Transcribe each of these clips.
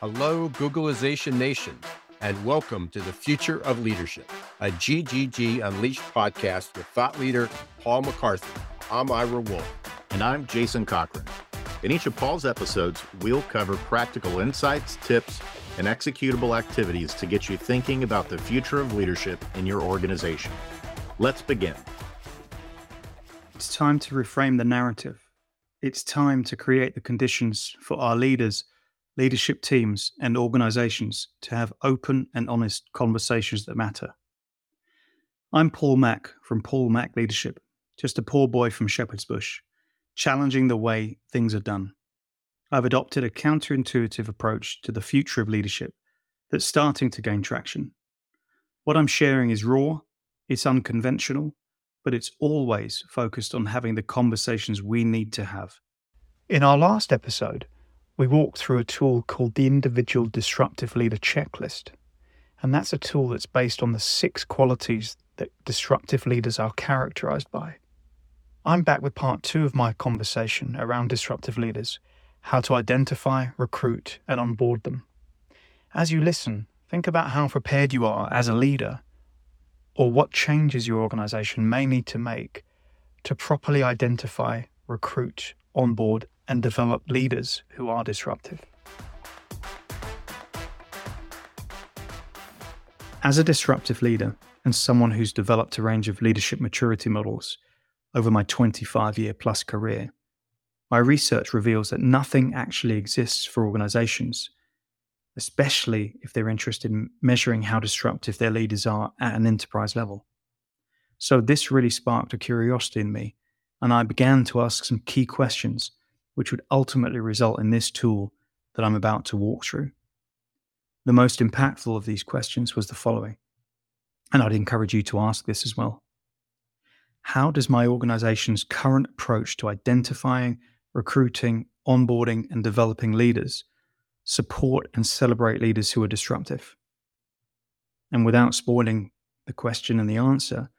Hello, Googleization Nation, and welcome to the Future of Leadership, a GGG Unleashed podcast with thought leader Paul McCarthy. I'm Ira Wolfe. And I'm Jason Cochran. In each of Paul's episodes, we'll cover practical insights, tips, and executable activities to get you thinking about the future of leadership in your organization. Let's begin. It's time to reframe the narrative. It's time to create the conditions for our leaders leadership teams, and organizations to have open and honest conversations that matter. I'm Paul Mac from Paul Mac Leadership, just a poor boy from Shepherd's Bush, challenging the way things are done. I've adopted a counterintuitive approach to the future of leadership that's starting to gain traction. What I'm sharing is raw, it's unconventional, but it's always focused on having the conversations we need to have. In our last episode, we walked through a tool called the Individual Disruptive Leader Checklist. And that's a tool that's based on the six qualities that disruptive leaders are characterized by. I'm back with part two of my conversation around disruptive leaders how to identify, recruit, and onboard them. As you listen, think about how prepared you are as a leader or what changes your organization may need to make to properly identify, recruit, onboard, and develop leaders who are disruptive. As a disruptive leader and someone who's developed a range of leadership maturity models over my 25 year plus career, my research reveals that nothing actually exists for organizations, especially if they're interested in measuring how disruptive their leaders are at an enterprise level. So, this really sparked a curiosity in me, and I began to ask some key questions which would ultimately result in this tool that I'm about to walk through. The most impactful of these questions was the following, and I'd encourage you to ask this as well. How does my organization's current approach to identifying, recruiting, onboarding, and developing leaders support and celebrate leaders who are disruptive? And without spoiling the question and the answer,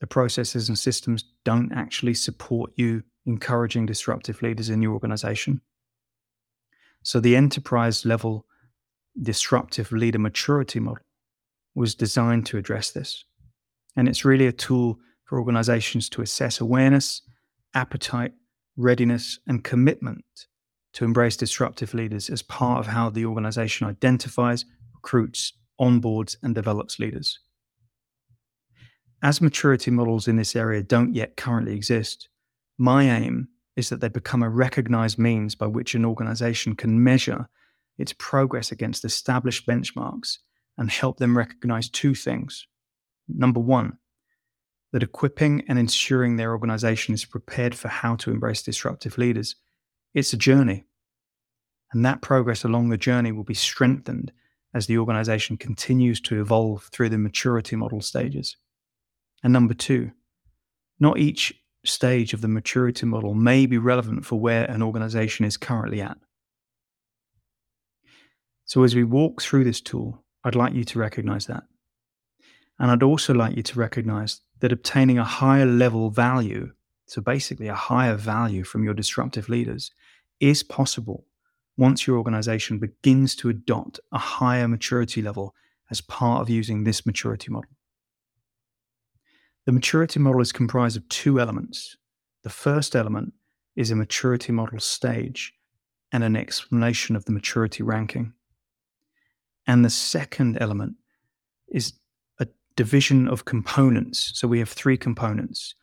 the processes and systems don't actually support you encouraging disruptive leaders in your organization. So, the enterprise level disruptive leader maturity model was designed to address this. And it's really a tool for organizations to assess awareness, appetite, readiness, and commitment to embrace disruptive leaders as part of how the organization identifies, recruits, onboards, and develops leaders. As maturity models in this area don't yet currently exist, my aim is that they become a recognized means by which an organization can measure its progress against established benchmarks and help them recognize two things. Number one, that equipping and ensuring their organization is prepared for how to embrace disruptive leaders. It's a journey. And that progress along the journey will be strengthened as the organization continues to evolve through the maturity model stages. And number two, not each stage of the maturity model may be relevant for where an organization is currently at. So, as we walk through this tool, I'd like you to recognize that. And I'd also like you to recognize that obtaining a higher level value, so basically a higher value from your disruptive leaders, is possible once your organization begins to adopt a higher maturity level as part of using this maturity model. The maturity model is comprised of two elements. The first element is a maturity model stage and an explanation of the maturity ranking. And the second element is a division of components. So we have three components.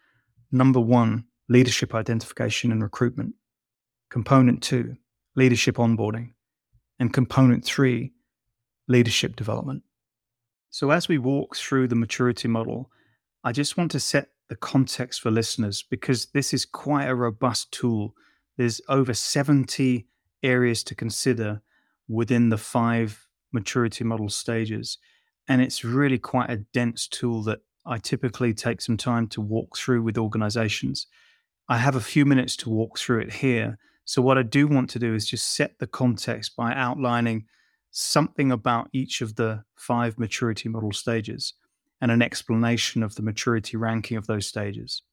Number one, leadership identification and recruitment. Component two, leadership onboarding. And component three, leadership development. So as we walk through the maturity model, I just want to set the context for listeners because this is quite a robust tool. There's over 70 areas to consider within the five maturity model stages. And it's really quite a dense tool that I typically take some time to walk through with organizations. I have a few minutes to walk through it here. So, what I do want to do is just set the context by outlining something about each of the five maturity model stages and an explanation of the maturity ranking of those stages.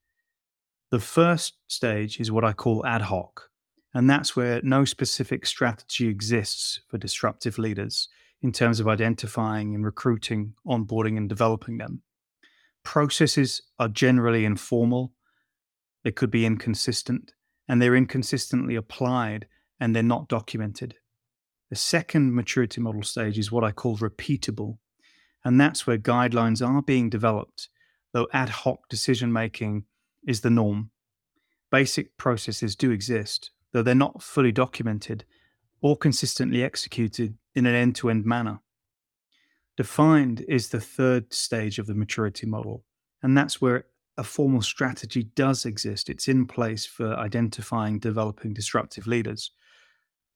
The first stage is what I call ad hoc, And that's where no specific strategy exists for disruptive leaders in terms of identifying and recruiting, onboarding, and developing them. Processes are generally informal, they could be inconsistent, and they're inconsistently applied and they're not documented. The second maturity model stage is what I call repeatable, and that's where guidelines are being developed, though ad hoc decision making is the norm. Basic processes do exist, though they're not fully documented or consistently executed in an end to end manner. Defined is the third stage of the maturity model, and that's where a formal strategy does exist. It's in place for identifying, developing disruptive leaders,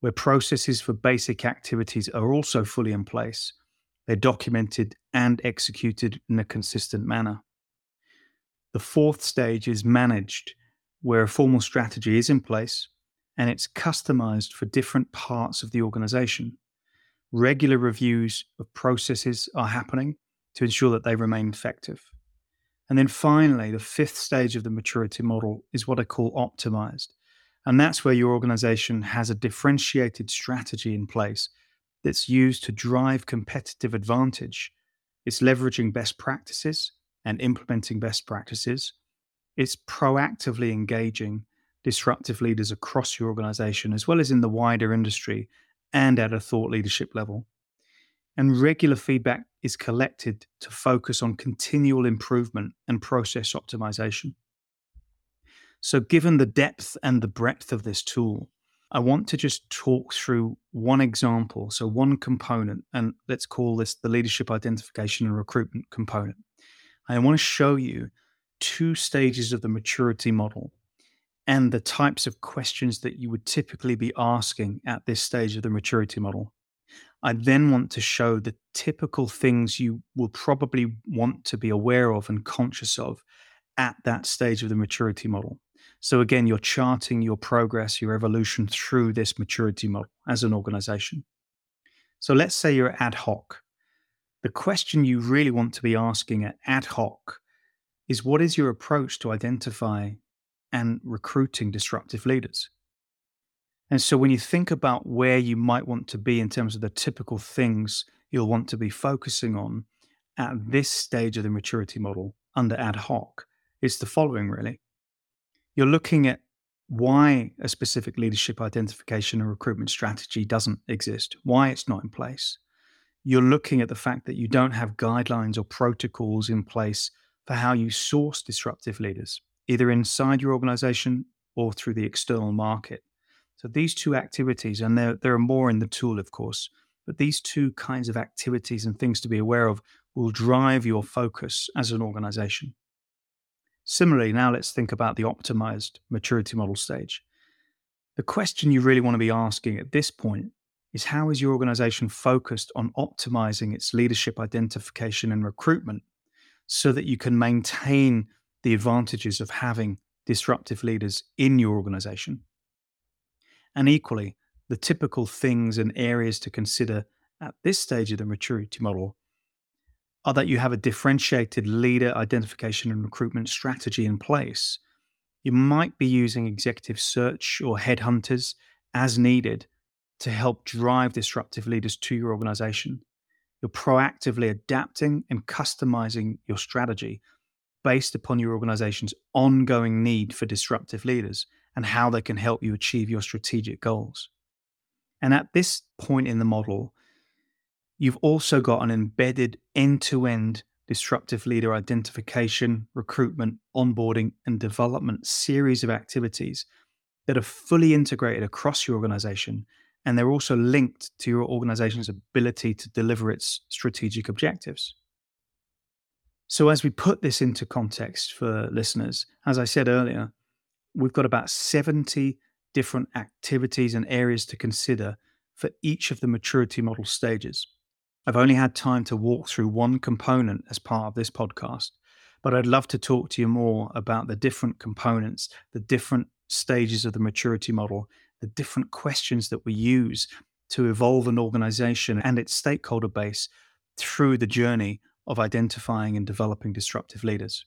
where processes for basic activities are also fully in place. They're documented and executed in a consistent manner. The fourth stage is managed, where a formal strategy is in place and it's customized for different parts of the organization. Regular reviews of processes are happening to ensure that they remain effective. And then finally, the fifth stage of the maturity model is what I call optimized. And that's where your organization has a differentiated strategy in place that's used to drive competitive advantage. It's leveraging best practices and implementing best practices. It's proactively engaging disruptive leaders across your organization, as well as in the wider industry and at a thought leadership level. And regular feedback is collected to focus on continual improvement and process optimization. So, given the depth and the breadth of this tool, I want to just talk through one example, so one component, and let's call this the leadership identification and recruitment component. I want to show you two stages of the maturity model and the types of questions that you would typically be asking at this stage of the maturity model. I then want to show the typical things you will probably want to be aware of and conscious of at that stage of the maturity model. So, again, you're charting your progress, your evolution through this maturity model as an organization. So, let's say you're ad hoc. The question you really want to be asking at ad hoc is what is your approach to identify and recruiting disruptive leaders. And so when you think about where you might want to be in terms of the typical things you'll want to be focusing on at this stage of the maturity model under ad hoc, it's the following really. You're looking at why a specific leadership identification and recruitment strategy doesn't exist, why it's not in place. You're looking at the fact that you don't have guidelines or protocols in place for how you source disruptive leaders either inside your organization or through the external market. So these two activities, and there, there are more in the tool, of course, but these two kinds of activities and things to be aware of will drive your focus as an organization. Similarly, now let's think about the optimized maturity model stage. The question you really want to be asking at this point is how is your organization focused on optimizing its leadership identification and recruitment so that you can maintain the advantages of having disruptive leaders in your organization. And equally, the typical things and areas to consider at this stage of the maturity model are that you have a differentiated leader identification and recruitment strategy in place. You might be using executive search or headhunters as needed to help drive disruptive leaders to your organization. You're proactively adapting and customizing your strategy based upon your organization's ongoing need for disruptive leaders and how they can help you achieve your strategic goals. And at this point in the model, you've also got an embedded end to end disruptive leader identification, recruitment, onboarding, and development series of activities that are fully integrated across your organization. And they're also linked to your organization's ability to deliver its strategic objectives. So, as we put this into context for listeners, as I said earlier, we've got about 70 different activities and areas to consider for each of the maturity model stages. I've only had time to walk through one component as part of this podcast, but I'd love to talk to you more about the different components, the different stages of the maturity model, the different questions that we use to evolve an organization and its stakeholder base through the journey of identifying and developing disruptive leaders.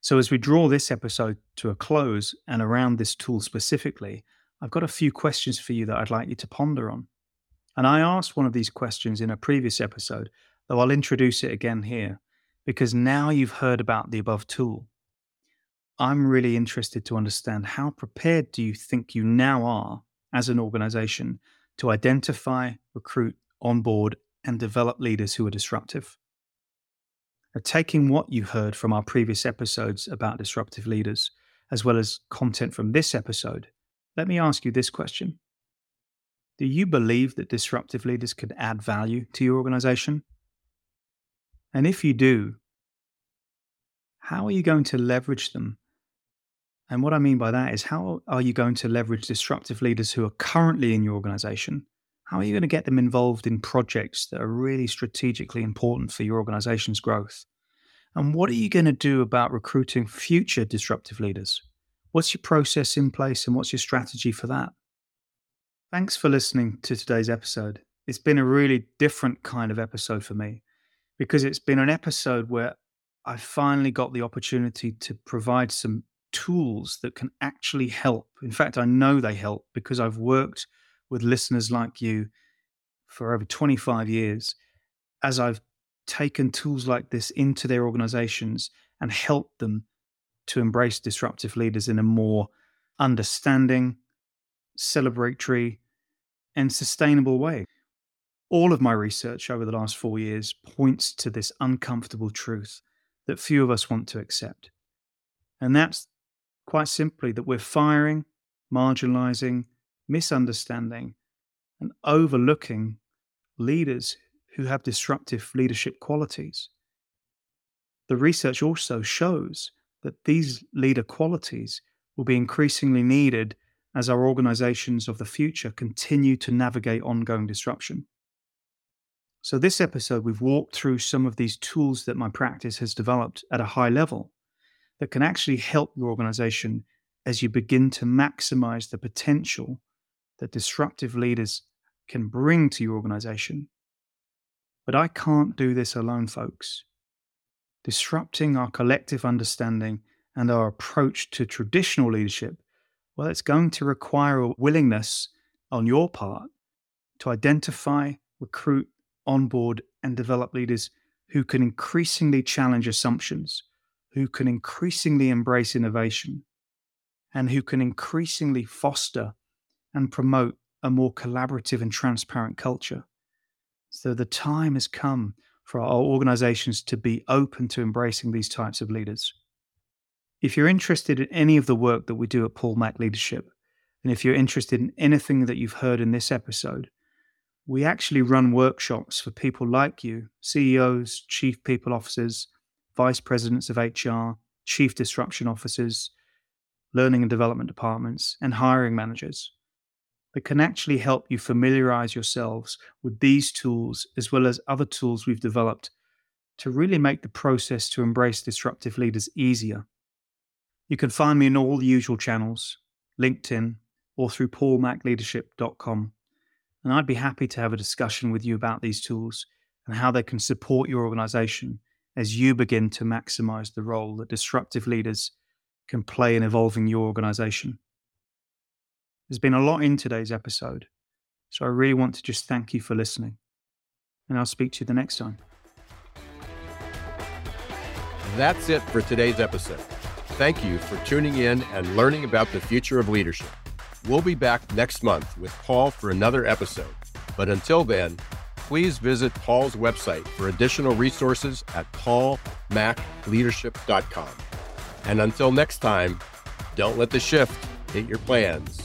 So, as we draw this episode to a close and around this tool specifically, I've got a few questions for you that I'd like you to ponder on. And I asked one of these questions in a previous episode, though I'll introduce it again here, because now you've heard about the above tool. I'm really interested to understand how prepared do you think you now are as an organization to identify, recruit, onboard, and develop leaders who are disruptive? Now, taking what you heard from our previous episodes about disruptive leaders, as well as content from this episode, let me ask you this question Do you believe that disruptive leaders could add value to your organization? And if you do, how are you going to leverage them? And what I mean by that is, how are you going to leverage disruptive leaders who are currently in your organization? How are you going to get them involved in projects that are really strategically important for your organization's growth? And what are you going to do about recruiting future disruptive leaders? What's your process in place and what's your strategy for that? Thanks for listening to today's episode. It's been a really different kind of episode for me because it's been an episode where I finally got the opportunity to provide some tools that can actually help. In fact, I know they help because I've worked with listeners like you for over 25 years as I've taken tools like this into their organizations and helped them to embrace disruptive leaders in a more understanding, celebratory, and sustainable way. All of my research over the last four years points to this uncomfortable truth that few of us want to accept. And that's quite simply that we're firing, marginalizing, misunderstanding, and overlooking leaders who have disruptive leadership qualities. The research also shows that these leader qualities will be increasingly needed as our organizations of the future continue to navigate ongoing disruption. So, this episode, we've walked through some of these tools that my practice has developed at a high level that can actually help your organization as you begin to maximize the potential that disruptive leaders can bring to your organization. But I can't do this alone, folks disrupting our collective understanding and our approach to traditional leadership, well, it's going to require a willingness on your part to identify, recruit, onboard, and develop leaders who can increasingly challenge assumptions, who can increasingly embrace innovation, and who can increasingly foster and promote a more collaborative and transparent culture. So the time has come for our organizations to be open to embracing these types of leaders. If you're interested in any of the work that we do at Paul Mac Leadership, and if you're interested in anything that you've heard in this episode, we actually run workshops for people like you CEOs, chief people officers, vice presidents of HR, chief disruption officers, learning and development departments, and hiring managers that can actually help you familiarize yourselves with these tools as well as other tools we've developed to really make the process to embrace disruptive leaders easier. You can find me in all the usual channels, LinkedIn, or through paulmacleadership.com. And I'd be happy to have a discussion with you about these tools and how they can support your organization as you begin to maximize the role that disruptive leaders can play in evolving your organization. There's been a lot in today's episode, so I really want to just thank you for listening. And I'll speak to you the next time. That's it for today's episode. Thank you for tuning in and learning about the future of leadership. We'll be back next month with Paul for another episode. But until then, please visit Paul's website for additional resources at paulmacleadership.com. And until next time, don't let the shift hit your plans.